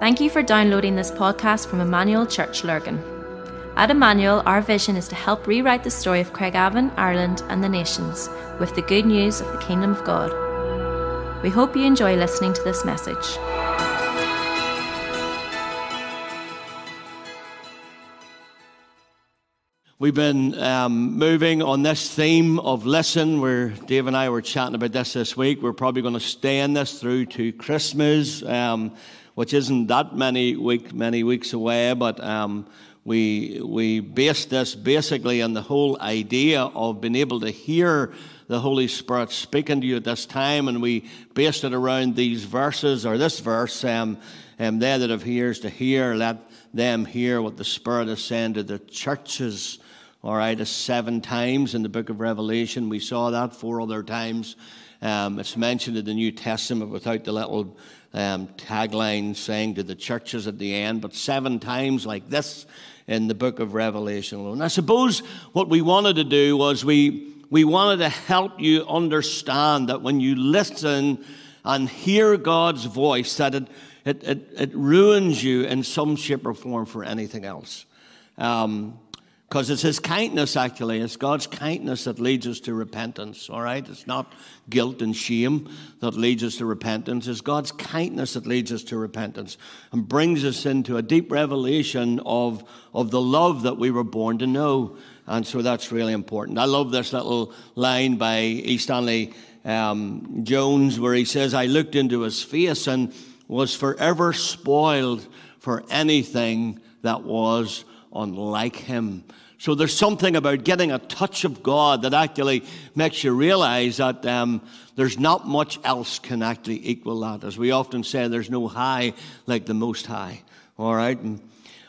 Thank you for downloading this podcast from Emmanuel Church Lurgan. At Emmanuel, our vision is to help rewrite the story of Craigavon, Ireland, and the nations with the good news of the Kingdom of God. We hope you enjoy listening to this message. We've been um, moving on this theme of listen. Where Dave and I were chatting about this this week. We're probably going to stay in this through to Christmas, um, which isn't that many week many weeks away. But um, we we based this basically on the whole idea of being able to hear the Holy Spirit speaking to you at this time, and we based it around these verses or this verse. Um, um, they that have ears to hear, let them hear what the Spirit is saying to the churches all right, it's seven times in the book of Revelation. We saw that four other times. Um, it's mentioned in the New Testament without the little um, tagline saying to the churches at the end, but seven times like this in the book of Revelation. And I suppose what we wanted to do was we, we wanted to help you understand that when you listen and hear God's voice, that it, it, it, it ruins you in some shape or form for anything else. Um, because it's His kindness, actually. It's God's kindness that leads us to repentance, all right? It's not guilt and shame that leads us to repentance. It's God's kindness that leads us to repentance and brings us into a deep revelation of, of the love that we were born to know. And so that's really important. I love this little line by E. Stanley um, Jones where he says, I looked into his face and was forever spoiled for anything that was unlike him. So there's something about getting a touch of God that actually makes you realize that um, there's not much else can actually equal that. As we often say, there's no high like the Most High. All right. And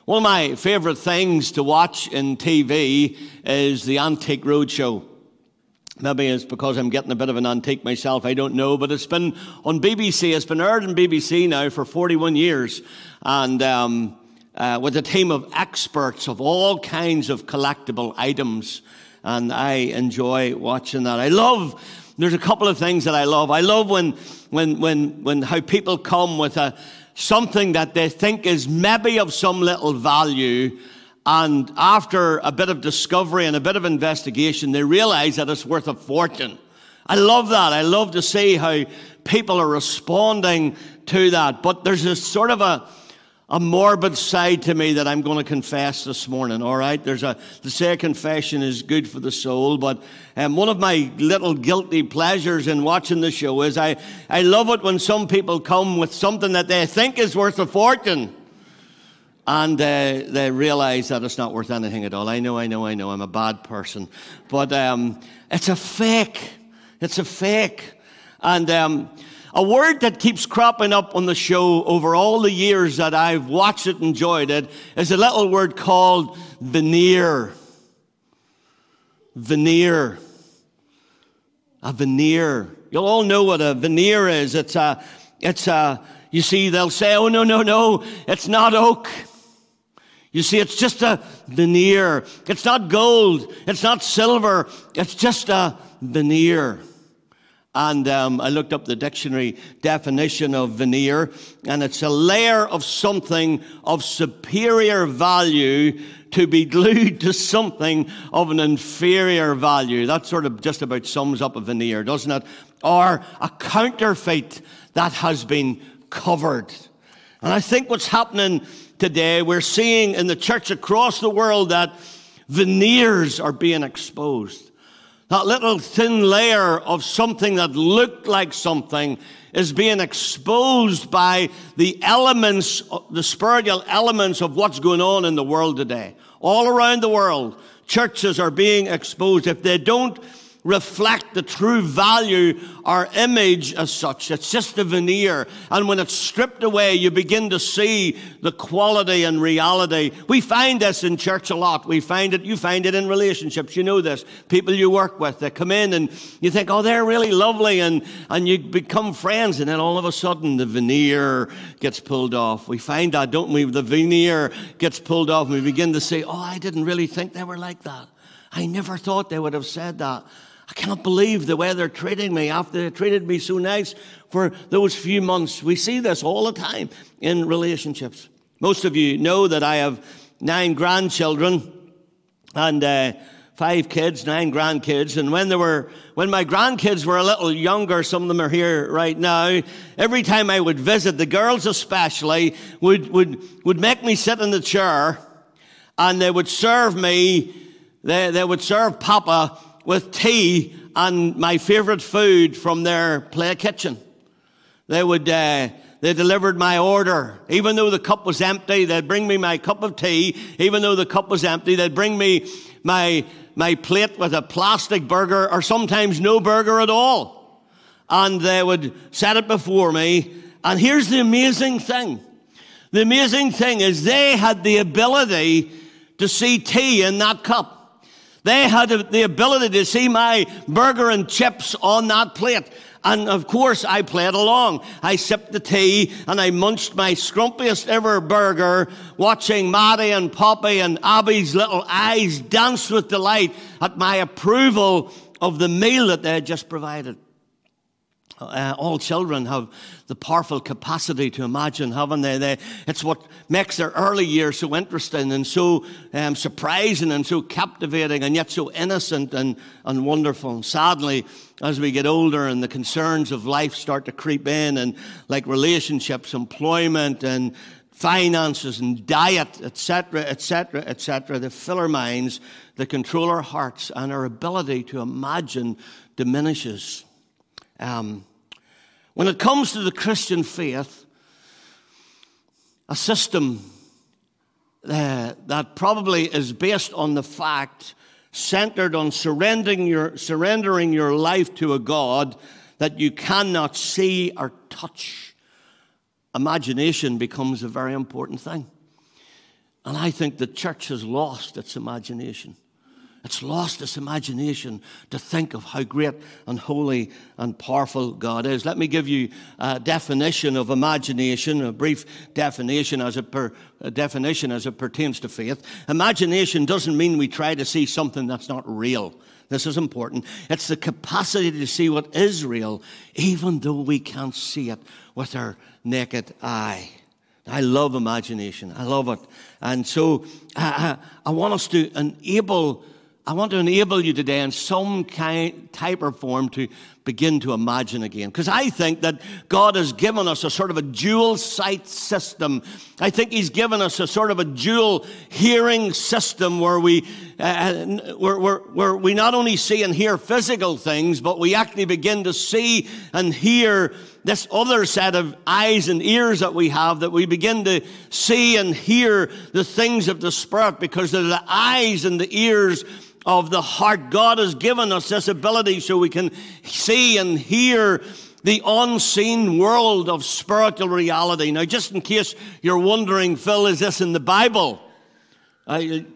one of my favorite things to watch in TV is the Antique Roadshow. Maybe it's because I'm getting a bit of an antique myself, I don't know, but it's been on BBC. It's been aired on BBC now for 41 years. And um, uh, with a team of experts of all kinds of collectible items. And I enjoy watching that. I love, there's a couple of things that I love. I love when, when, when, when how people come with a, something that they think is maybe of some little value. And after a bit of discovery and a bit of investigation, they realize that it's worth a fortune. I love that. I love to see how people are responding to that. But there's a sort of a, a morbid side to me that I'm going to confess this morning, all right? There's a, to say confession is good for the soul, but um, one of my little guilty pleasures in watching the show is I, I love it when some people come with something that they think is worth a fortune and uh, they realize that it's not worth anything at all. I know, I know, I know, I'm a bad person, but um, it's a fake. It's a fake. And um, a word that keeps cropping up on the show over all the years that I've watched it, enjoyed it, is a little word called veneer. Veneer. A veneer. You'll all know what a veneer is. It's a, it's a, you see, they'll say, oh, no, no, no, it's not oak. You see, it's just a veneer. It's not gold. It's not silver. It's just a veneer. And um, I looked up the dictionary definition of veneer, and it's a layer of something of superior value to be glued to something of an inferior value. That sort of just about sums up a veneer, doesn't it? Or a counterfeit that has been covered. And I think what's happening today, we're seeing in the church across the world that veneers are being exposed. That little thin layer of something that looked like something is being exposed by the elements, the spiritual elements of what's going on in the world today. All around the world, churches are being exposed. If they don't reflect the true value or image as such. It's just a veneer. And when it's stripped away, you begin to see the quality and reality. We find this in church a lot. We find it, you find it in relationships. You know this. People you work with, they come in and you think, oh, they're really lovely. And, and you become friends. And then all of a sudden, the veneer gets pulled off. We find that, don't we? The veneer gets pulled off and we begin to say, oh, I didn't really think they were like that. I never thought they would have said that. I cannot believe the way they're treating me after they treated me so nice for those few months. We see this all the time in relationships. Most of you know that I have nine grandchildren and uh, five kids, nine grandkids. And when they were, when my grandkids were a little younger, some of them are here right now. Every time I would visit, the girls especially would would would make me sit in the chair, and they would serve me. They they would serve Papa with tea and my favorite food from their play kitchen. They would, uh, they delivered my order. Even though the cup was empty, they'd bring me my cup of tea. Even though the cup was empty, they'd bring me my, my plate with a plastic burger or sometimes no burger at all. And they would set it before me. And here's the amazing thing. The amazing thing is they had the ability to see tea in that cup. They had the ability to see my burger and chips on that plate. And of course, I played along. I sipped the tea and I munched my scrumpiest ever burger, watching Maddie and Poppy and Abby's little eyes dance with delight at my approval of the meal that they had just provided. Uh, all children have the powerful capacity to imagine, haven't they? they? It's what makes their early years so interesting and so um, surprising and so captivating and yet so innocent and, and wonderful. And sadly, as we get older and the concerns of life start to creep in, and like relationships, employment, and finances, and diet, etc., etc., etc., they fill our minds, they control our hearts, and our ability to imagine diminishes. Um, when it comes to the Christian faith, a system uh, that probably is based on the fact, centered on surrendering your, surrendering your life to a God that you cannot see or touch, imagination becomes a very important thing. And I think the church has lost its imagination. It's lost its imagination to think of how great and holy and powerful God is. Let me give you a definition of imagination, a brief definition as it, per, definition as it pertains to faith. Imagination doesn't mean we try to see something that's not real. This is important. It's the capacity to see what is real, even though we can't see it with our naked eye. I love imagination. I love it. And so I, I, I want us to enable I want to enable you today in some kind, type or form to begin to imagine again. Because I think that God has given us a sort of a dual sight system. I think He's given us a sort of a dual hearing system where we, uh, where, where, where we not only see and hear physical things, but we actually begin to see and hear this other set of eyes and ears that we have, that we begin to see and hear the things of the Spirit because they're the eyes and the ears of the heart. God has given us this ability so we can see and hear the unseen world of spiritual reality. Now, just in case you're wondering, Phil, is this in the Bible? I,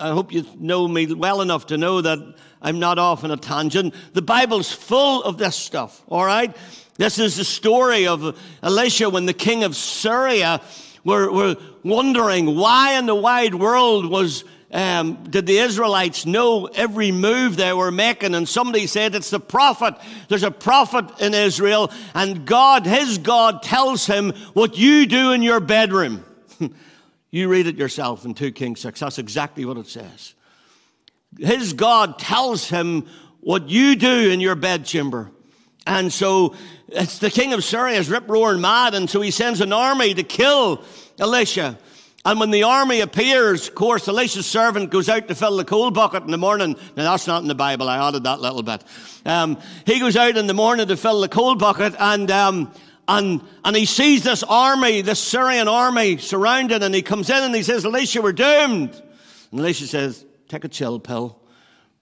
I hope you know me well enough to know that I'm not off on a tangent. The Bible's full of this stuff, all right? This is the story of Elisha when the king of Syria were, were wondering why in the wide world was um, did the Israelites know every move they were making? And somebody said it's the prophet. There's a prophet in Israel, and God, his God, tells him what you do in your bedroom. you read it yourself in 2 Kings 6. That's exactly what it says. His God tells him what you do in your bedchamber. And so it's the king of Syria is rip roaring mad, and so he sends an army to kill Elisha. And when the army appears, of course, Elisha's servant goes out to fill the coal bucket in the morning. Now, that's not in the Bible. I added that little bit. Um, he goes out in the morning to fill the coal bucket, and, um, and, and he sees this army, this Syrian army surrounded, and he comes in and he says, Elisha, we're doomed. And Elisha says, Take a chill pill.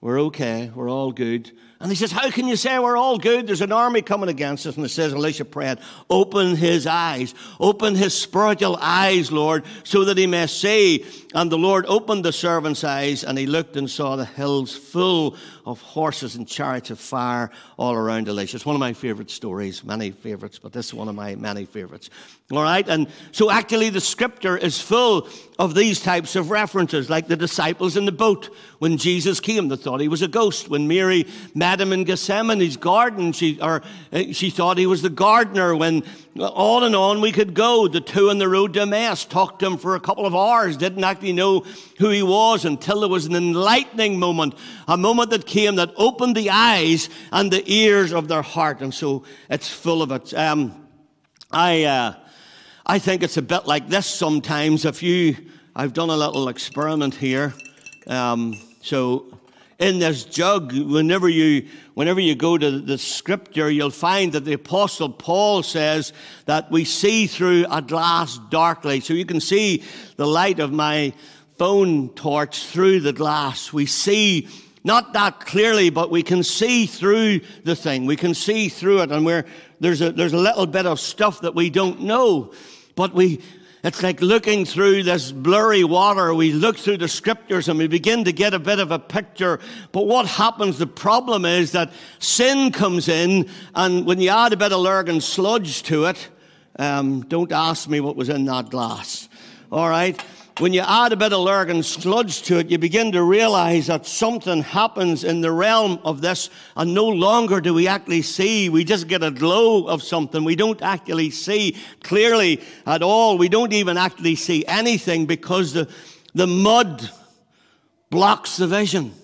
We're okay. We're all good. And he says, How can you say we're all good? There's an army coming against us. And it says, Elisha prayed, Open his eyes, open his spiritual eyes, Lord, so that he may see. And the Lord opened the servant's eyes, and he looked and saw the hills full of horses and chariots of fire all around Elisha. It's one of my favorite stories, many favorites, but this is one of my many favorites. All right, and so actually the scripture is full of these types of references, like the disciples in the boat when Jesus came. They thought he was a ghost. When Mary met him in Gethsemane's garden, she, or, uh, she thought he was the gardener. When on and on we could go, the two on the road to Emmaus talked to him for a couple of hours, didn't actually know who he was until there was an enlightening moment, a moment that came that opened the eyes and the ears of their heart. And so it's full of it. Um, I, uh, I think it's a bit like this sometimes. If you, I've done a little experiment here. Um, so in this jug, whenever you, whenever you go to the scripture, you'll find that the apostle Paul says that we see through a glass darkly. So you can see the light of my phone torch through the glass. We see not that clearly, but we can see through the thing. We can see through it, and we're, there's, a, there's a little bit of stuff that we don't know. But we, it's like looking through this blurry water. We look through the scriptures and we begin to get a bit of a picture. But what happens, the problem is that sin comes in, and when you add a bit of Lurgan sludge to it, um, don't ask me what was in that glass. All right? When you add a bit of Lurgan sludge to it, you begin to realize that something happens in the realm of this, and no longer do we actually see. We just get a glow of something. We don't actually see clearly at all. We don't even actually see anything because the, the mud blocks the vision.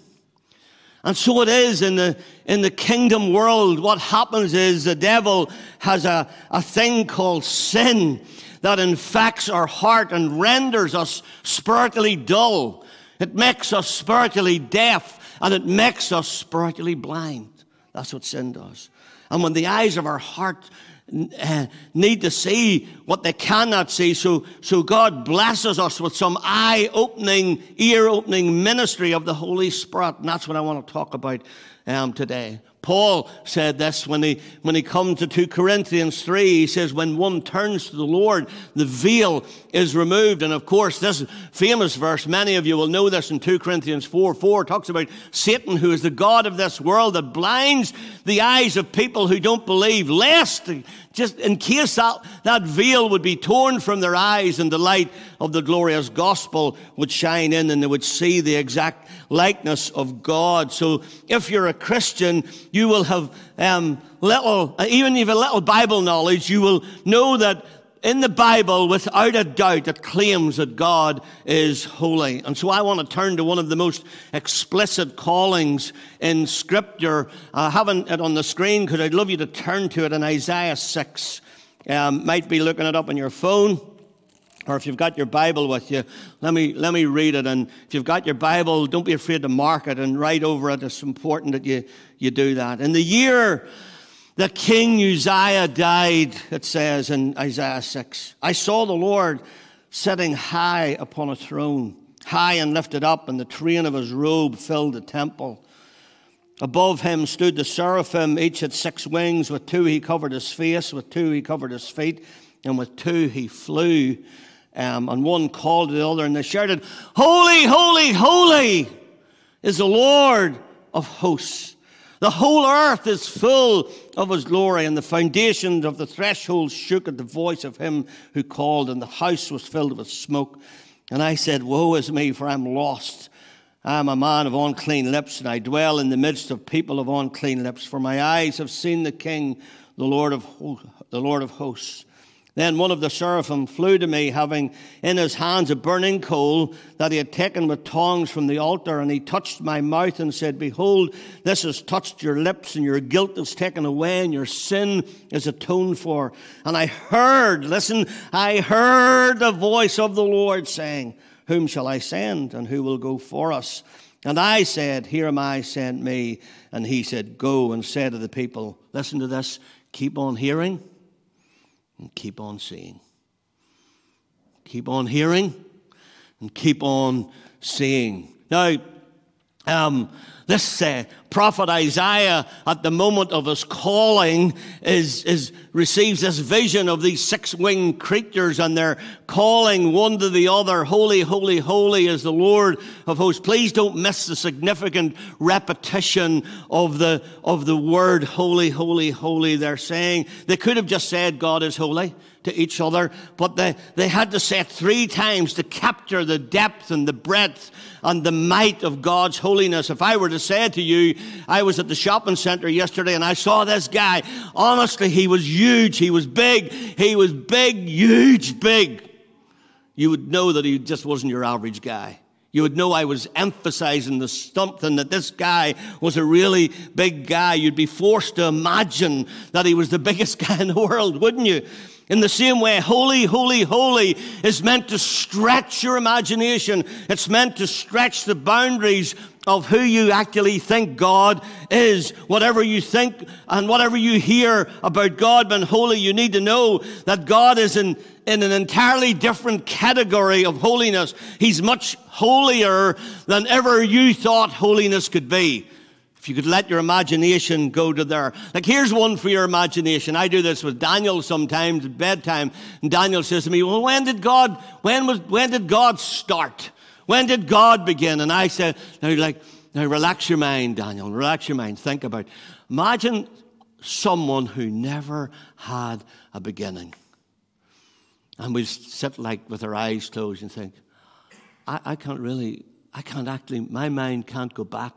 And so it is in the, in the kingdom world. What happens is the devil has a, a thing called sin that infects our heart and renders us spiritually dull. It makes us spiritually deaf and it makes us spiritually blind. That's what sin does. And when the eyes of our heart uh, need to see what they cannot see, so, so God blesses us with some eye opening, ear opening ministry of the Holy Spirit. And that's what I want to talk about um, today. Paul said this when he, when he comes to 2 Corinthians 3. He says, when one turns to the Lord, the veil is removed. And of course, this famous verse, many of you will know this in 2 Corinthians 4 4, talks about Satan, who is the God of this world that blinds the eyes of people who don't believe, lest just in case that, that veil would be torn from their eyes and the light of the glorious gospel would shine in and they would see the exact likeness of God. So if you're a Christian, you will have um, little, uh, even if you have a little Bible knowledge, you will know that in the Bible, without a doubt, it claims that God is holy. And so I want to turn to one of the most explicit callings in Scripture. I haven't it on the screen because I'd love you to turn to it in Isaiah 6. Um, might be looking it up on your phone. Or if you've got your Bible with you, let me, let me read it. And if you've got your Bible, don't be afraid to mark it and write over it. It's important that you, you do that. In the year that King Uzziah died, it says in Isaiah 6. I saw the Lord sitting high upon a throne, high and lifted up, and the train of his robe filled the temple. Above him stood the seraphim, each had six wings. With two he covered his face, with two he covered his feet, and with two he flew. Um, and one called to the other, and they shouted, Holy, holy, holy is the Lord of hosts. The whole earth is full of his glory, and the foundations of the threshold shook at the voice of him who called, and the house was filled with smoke. And I said, Woe is me, for I'm lost. I am a man of unclean lips, and I dwell in the midst of people of unclean lips, for my eyes have seen the King, the Lord of, the Lord of hosts. Then one of the seraphim flew to me, having in his hands a burning coal that he had taken with tongs from the altar, and he touched my mouth and said, Behold, this has touched your lips, and your guilt is taken away, and your sin is atoned for. And I heard, listen, I heard the voice of the Lord saying, Whom shall I send, and who will go for us? And I said, Here am I, send me. And he said, Go and say to the people, Listen to this, keep on hearing and keep on seeing. Keep on hearing and keep on seeing. Now, um, This uh, prophet Isaiah, at the moment of his calling, is, is, receives this vision of these six winged creatures and they're calling one to the other, Holy, holy, holy is the Lord of hosts. Please don't miss the significant repetition of the, of the word holy, holy, holy. They're saying, they could have just said God is holy to each other, but they, they had to say it three times to capture the depth and the breadth and the might of God's holiness. If I were to say to you, I was at the shopping center yesterday and I saw this guy. Honestly, he was huge. He was big. He was big, huge, big. You would know that he just wasn't your average guy. You would know I was emphasizing the something that this guy was a really big guy. You'd be forced to imagine that he was the biggest guy in the world, wouldn't you? In the same way, holy, holy, holy is meant to stretch your imagination. It's meant to stretch the boundaries of who you actually think God is. Whatever you think and whatever you hear about God being holy, you need to know that God is in, in an entirely different category of holiness. He's much holier than ever you thought holiness could be. If you could let your imagination go to there. Like, here's one for your imagination. I do this with Daniel sometimes at bedtime. And Daniel says to me, Well, when did God, when was, when did God start? When did God begin? And I said, Now, like, now relax your mind, Daniel. Relax your mind. Think about it. Imagine someone who never had a beginning. And we sit like with our eyes closed and think, I, I can't really, I can't actually, my mind can't go back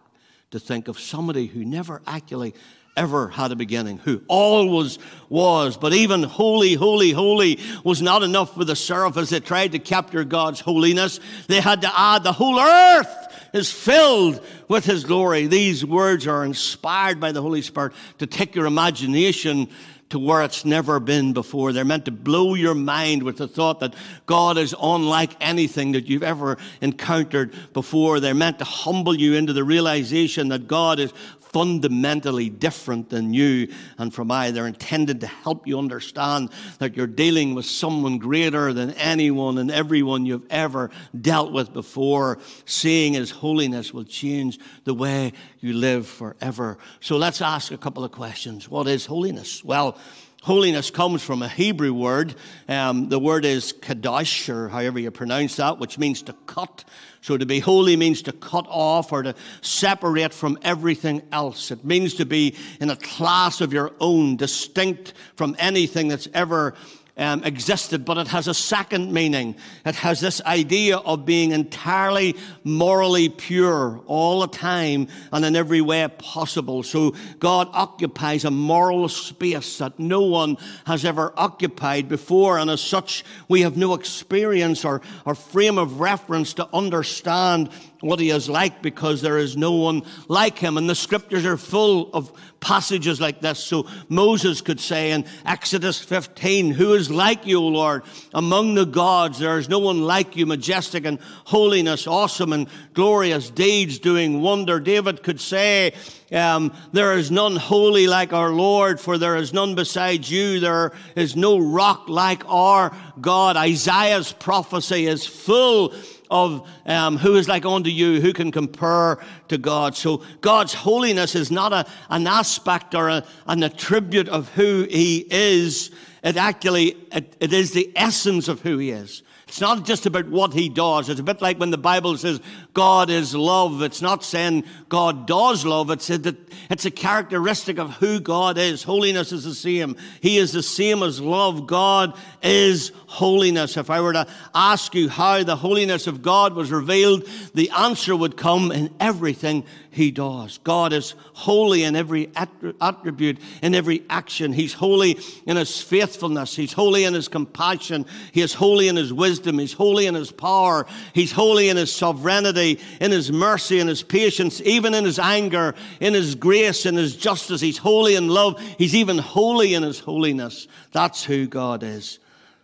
to think of somebody who never actually ever had a beginning, who always was. But even holy, holy, holy was not enough for the seraphs they tried to capture God's holiness. They had to add the whole earth is filled with his glory. These words are inspired by the Holy Spirit to take your imagination to where it's never been before. They're meant to blow your mind with the thought that God is unlike anything that you've ever encountered before. They're meant to humble you into the realization that God is fundamentally different than you and from I. They're intended to help you understand that you're dealing with someone greater than anyone and everyone you've ever dealt with before. Seeing His holiness will change the way you live forever. So let's ask a couple of questions. What is holiness? Well, Holiness comes from a Hebrew word. Um, the word is kadosh, or however you pronounce that, which means to cut. So to be holy means to cut off or to separate from everything else. It means to be in a class of your own, distinct from anything that's ever um, existed, but it has a second meaning. It has this idea of being entirely morally pure all the time and in every way possible. So God occupies a moral space that no one has ever occupied before, and as such, we have no experience or, or frame of reference to understand what he is like because there is no one like him. And the scriptures are full of passages like this. So Moses could say in Exodus 15, Who is like you, O Lord? Among the gods, there is no one like you, majestic in holiness, awesome and glorious deeds, doing wonder. David could say, um, There is none holy like our Lord, for there is none besides you. There is no rock like our God. Isaiah's prophecy is full of um, who is like unto you, who can compare to God. So God's holiness is not a, an aspect or a, an attribute of who He is. It actually, it, it is the essence of who He is. It's not just about what he does. It's a bit like when the Bible says God is love. It's not saying God does love. It's a, it's a characteristic of who God is. Holiness is the same. He is the same as love. God is holiness. If I were to ask you how the holiness of God was revealed, the answer would come in everything he does. God is holy in every attribute, in every action. He's holy in his faithfulness. He's holy in his compassion. He is holy in his wisdom. He's holy in his power. He's holy in his sovereignty, in his mercy, in his patience, even in his anger, in his grace, in his justice. He's holy in love. He's even holy in his holiness. That's who God is.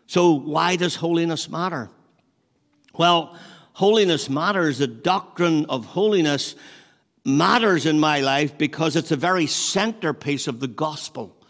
So, why does holiness matter? Well, holiness matters. The doctrine of holiness matters in my life because it's a very centerpiece of the gospel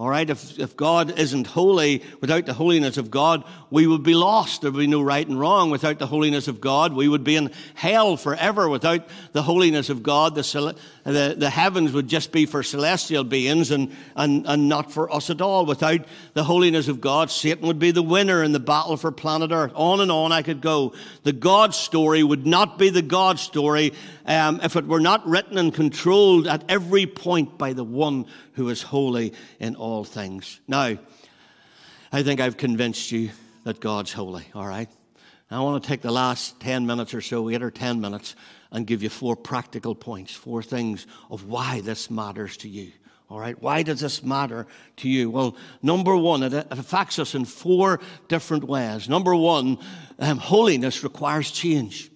All right, if, if God isn't holy, without the holiness of God, we would be lost. There would be no right and wrong. Without the holiness of God, we would be in hell forever. Without the holiness of God, the, the, the heavens would just be for celestial beings and, and, and not for us at all. Without the holiness of God, Satan would be the winner in the battle for planet Earth. On and on I could go. The God story would not be the God story um, if it were not written and controlled at every point by the one who is holy in all things. Now, I think I've convinced you that God's holy, all right? I want to take the last 10 minutes or so, 8 or 10 minutes, and give you four practical points, four things of why this matters to you. All right, why does this matter to you? Well, number one, it, affects us in four different ways. Number one, um, holiness requires change.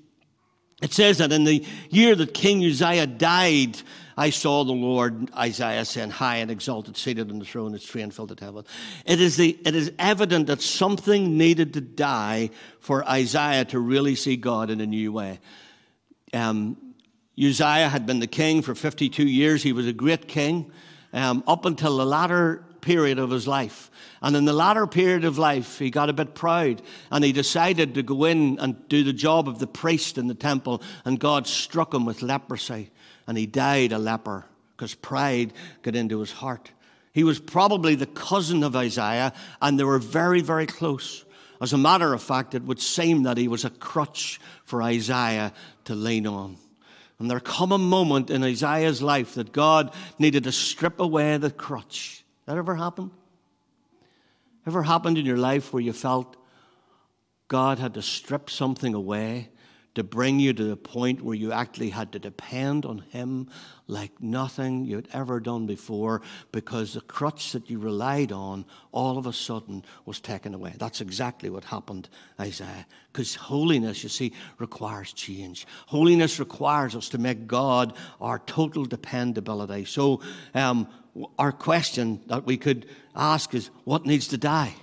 It says that in the year that King Uzziah died, I saw the Lord, Isaiah saying, high and exalted, seated on the throne, his train filled the temple. It is, the, it is evident that something needed to die for Isaiah to really see God in a new way. Um, Uzziah had been the king for 52 years. He was a great king um, up until the latter period of his life. And in the latter period of life, he got a bit proud and he decided to go in and do the job of the priest in the temple, and God struck him with leprosy and he died a leper because pride got into his heart. He was probably the cousin of Isaiah, and they were very, very close. As a matter of fact, it would seem that he was a crutch for Isaiah to lean on. And there come a moment in Isaiah's life that God needed to strip away the crutch. That ever happened? Ever happened in your life where you felt God had to strip something away to bring you to the point where you actually had to depend on Him like nothing you'd ever done before because the crutch that you relied on all of a sudden was taken away. That's exactly what happened, Isaiah. Because holiness, you see, requires change. Holiness requires us to make God our total dependability. So, um, our question that we could ask is what needs to die?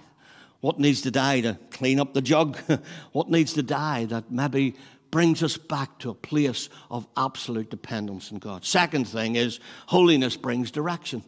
What needs to die to clean up the jug? what needs to die that maybe brings us back to a place of absolute dependence on God. Second thing is holiness brings direction.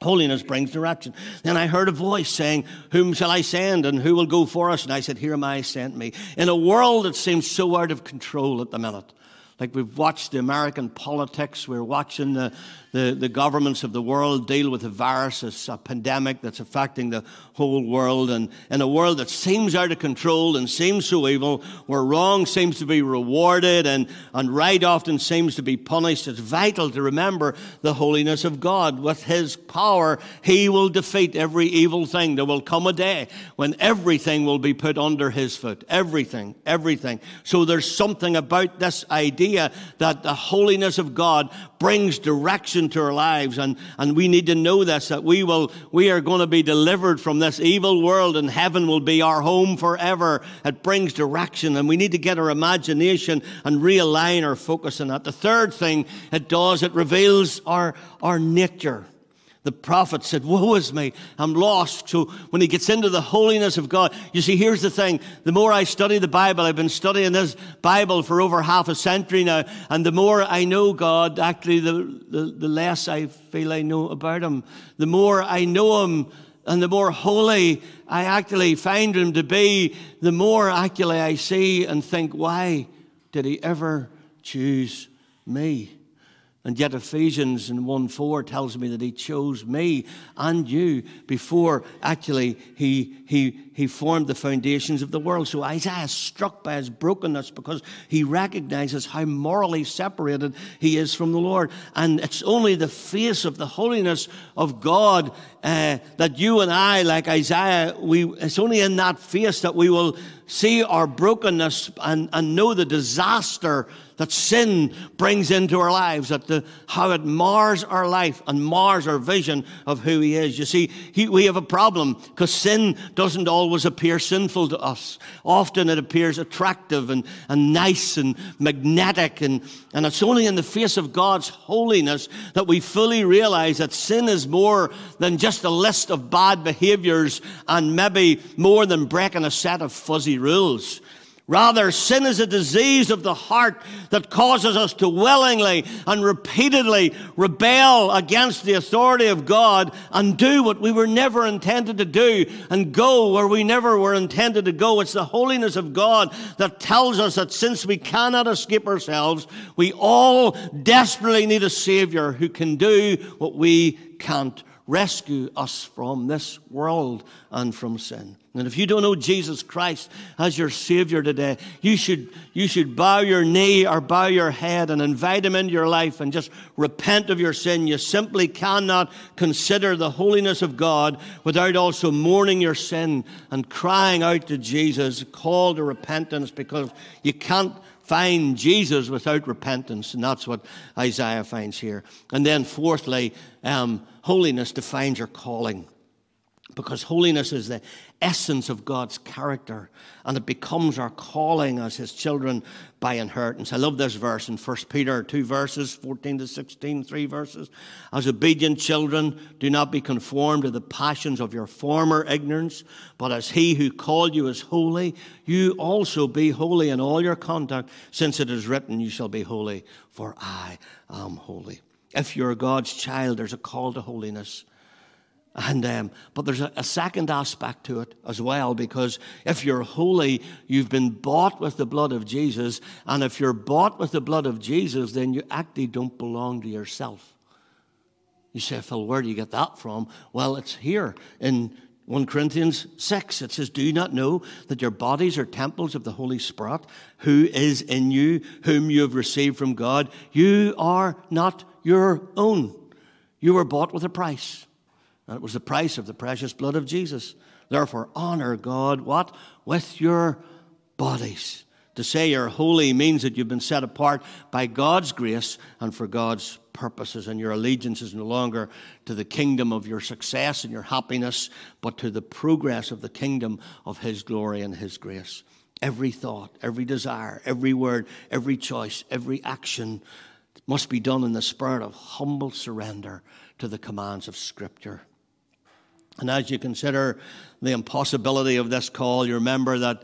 Holiness brings direction. Then I heard a voice saying, Whom shall I send and who will go for us? And I said, Here am I, sent me. In a world that seems so out of control at the minute, like we've watched the American politics, we're watching the, the, the governments of the world deal with a virus, a pandemic that's affecting the whole world. And in a world that seems out of control and seems so evil, where wrong seems to be rewarded and, and right often seems to be punished, it's vital to remember the holiness of God. With His power, He will defeat every evil thing. There will come a day when everything will be put under His foot. Everything, everything. So there's something about this idea that the holiness of God brings direction to our lives. And, and we need to know this, that we will, we are going to be delivered from this evil world and heaven will be our home forever. It brings direction and we need to get our imagination and realign our focus on that. The third thing it does, it reveals our, our nature. The prophet said, Woe is me, I'm lost. So when he gets into the holiness of God, you see, here's the thing. The more I study the Bible, I've been studying this Bible for over half a century now, and the more I know God, actually, the, the, the less I feel I know about him. The more I know him, and the more holy I actually find him to be, the more actually I see and think, why did he ever choose me? And yet Ephesians in 1 4 tells me that he chose me and you before actually he, he, he formed the foundations of the world. So Isaiah is struck by his brokenness because he recognizes how morally separated he is from the Lord. And it's only the face of the holiness of God uh, that you and I, like Isaiah, we, it's only in that face that we will see our brokenness and, and know the disaster that sin brings into our lives, that the, how it mars our life and mars our vision of who He is. You see, he, we have a problem because sin doesn't always appear sinful to us. Often it appears attractive and, and nice and magnetic, and, and it's only in the face of God's holiness that we fully realize that sin is more than just a list of bad behaviors and maybe more than breaking a set of fuzzy rules. Rather, sin is a disease of the heart that causes us to willingly and repeatedly rebel against the authority of God and do what we were never intended to do and go where we never were intended to go. It's the holiness of God that tells us that since we cannot escape ourselves, we all desperately need a Savior who can do what we can't rescue us from this world and from sin. And if you don't know Jesus Christ as your Savior today, you should, you should bow your knee or bow your head and invite Him into your life and just repent of your sin. You simply cannot consider the holiness of God without also mourning your sin and crying out to Jesus, call to repentance, because you can't find Jesus without repentance. And that's what Isaiah finds here. And then, fourthly, um, holiness defines your calling because holiness is the essence of God's character and it becomes our calling as his children by inheritance. I love this verse in 1 Peter, two verses, 14 to 16, three verses. As obedient children, do not be conformed to the passions of your former ignorance, but as he who called you is holy, you also be holy in all your conduct, since it is written, You shall be holy, for I am holy. If you're God's child, there's a call to holiness. And, um, but there's a, a, second aspect to it as well, because if you're holy, you've been bought with the blood of Jesus. And if you're bought with the blood of Jesus, then you actually don't belong to yourself. You say, Phil, where do you get that from? Well, it's here in 1 Corinthians 6. It says, Do you not know that your bodies are temples of the Holy Spirit, who is in you, whom you have received from God? You are not your own. You were bought with a price. And it was the price of the precious blood of Jesus. Therefore, honor God, what? With your bodies. To say you're holy means that you've been set apart by God's grace and for God's purposes, and your allegiance is no longer to the kingdom of your success and your happiness, but to the progress of the kingdom of His glory and His grace. Every thought, every desire, every word, every choice, every action must be done in the spirit of humble surrender to the commands of Scripture. And as you consider the impossibility of this call, you remember that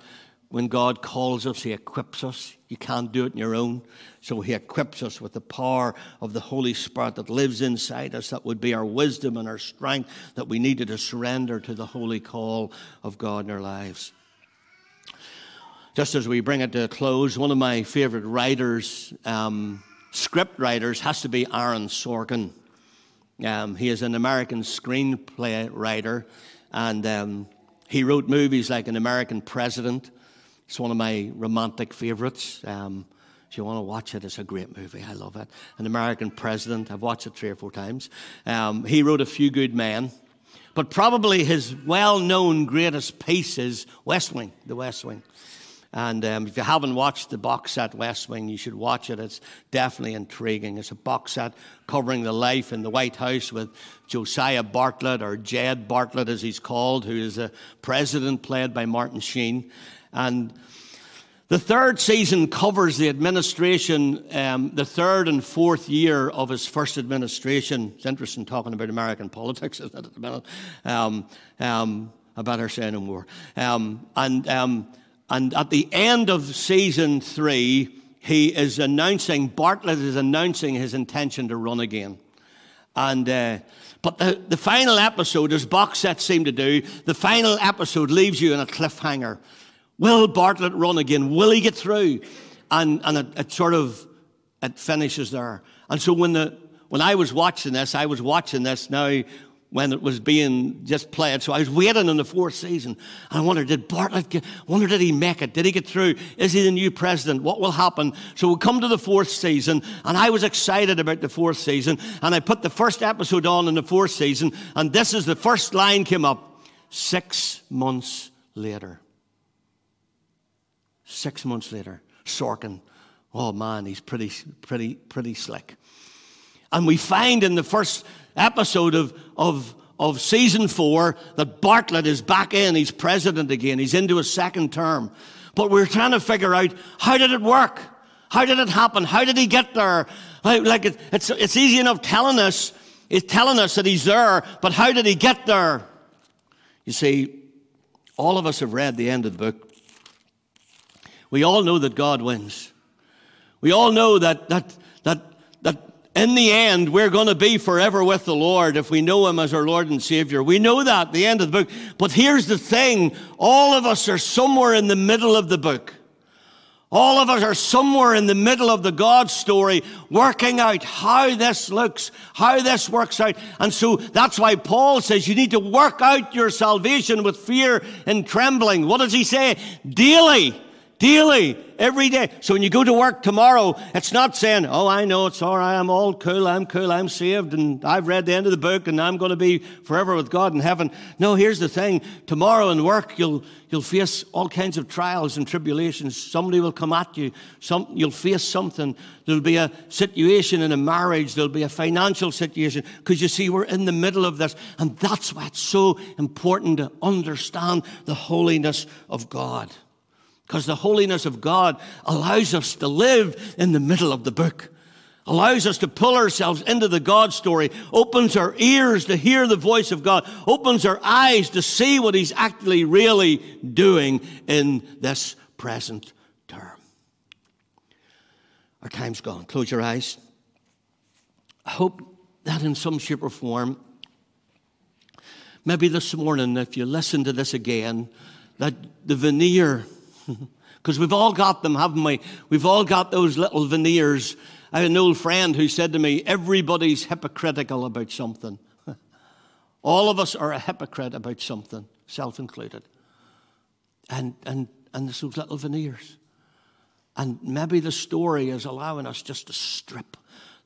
when God calls us, He equips us. You can't do it on your own. So He equips us with the power of the Holy Spirit that lives inside us. That would be our wisdom and our strength that we needed to surrender to the holy call of God in our lives. Just as we bring it to a close, one of my favorite writers, um, script writers, has to be Aaron Sorkin. Um, he is an American screenplay writer, and um, he wrote movies like An American President. It's one of my romantic favorites. Um, if you want to watch it, it's a great movie. I love it. An American President. I've watched it three or four times. Um, he wrote A Few Good Men. But probably his well known greatest piece is West Wing, The West Wing. And um, if you haven't watched the box set West Wing, you should watch it. It's definitely intriguing. It's a box set covering the life in the White House with Josiah Bartlet, or Jed Bartlet as he's called, who is a president played by Martin Sheen. And the third season covers the administration, um, the third and fourth year of his first administration. It's interesting talking about American politics, isn't it, at the minute? Um, um, I better say no more. And um, and at the end of season three, he is announcing, Bartlet is announcing his intention to run again. And, uh, but the, the final episode, as box sets seem to do, the final episode leaves you in a cliffhanger. Will Bartlet run again? Will he get through? And, and it, it sort of, it finishes there. And so when the, when I was watching this, I was watching this now when it was being just played. So I was waiting in the fourth season. I wondered, did Bartlet get, wonder did he make it? Did he get through? Is he the new president? What will happen? So we come to the fourth season, and I was excited about the fourth season. And I put the first episode on in the fourth season, and this is the first line came up. Six months later. Six months later. Sorkin. Oh man, he's pretty, pretty, pretty slick. And we find in the first episode of, of, of season four that Bartlet is back in. He's president again. He's into a second term. But we're trying to figure out how did it work? How did it happen? How did he get there? Like, it, it's, it's easy enough telling us, it's telling us that he's there, but how did he get there? You see, all of us have read the end of the book. we all know that God wins. We all know that, that, that, that in the end, we're going to be forever with the Lord if we know Him as our Lord and Savior. We know that, the end of the book. But here's the thing all of us are somewhere in the middle of the book. All of us are somewhere in the middle of the God story, working out how this looks, how this works out. And so that's why Paul says you need to work out your salvation with fear and trembling. What does he say? Daily daily, every day. So when you go to work tomorrow, it's not saying, oh, I know it's all right, I'm all cool, I'm cool, I'm saved, and I've read the end of the book, and I'm going to be forever with God in heaven. No, here's the thing. Tomorrow in work, you'll, you'll face all kinds of trials and tribulations. Somebody will come at you. Some, you'll face something. There'll be a situation in a marriage. There'll be a financial situation. Because you see, we're in the middle of this. And that's why it's so important to understand the holiness of God. Because the holiness of God allows us to live in the middle of the book, allows us to pull ourselves into the God story, opens our ears to hear the voice of God, opens our eyes to see what He's actually really doing in this present term. Our time's gone. Close your eyes. I hope that in some shape or form, maybe this morning, if you listen to this again, that the veneer because we've all got them, haven't we? We've all got those little veneers. I had an old friend who said to me, Everybody's hypocritical about something. all of us are a hypocrite about something, self included. And, and, and there's those little veneers. And maybe the story is allowing us just to strip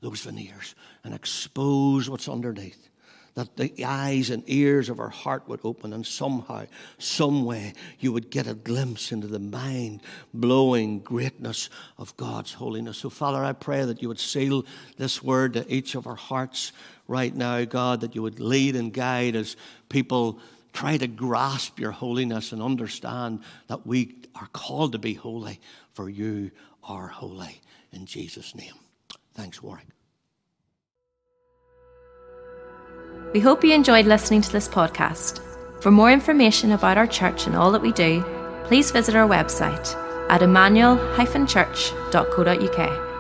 those veneers and expose what's underneath that the eyes and ears of our heart would open, and somehow, some way, you would get a glimpse into the mind blowing greatness of God's holiness. So, Father, I pray that you would seal this word to each of our hearts right now, God, that you would lead and guide as people try to grasp your holiness and understand that we are called to be holy, for you are holy. In Jesus' name. Thanks, Warwick. We hope you enjoyed listening to this podcast. For more information about our church and all that we do, please visit our website at emmanuel-church.co.uk.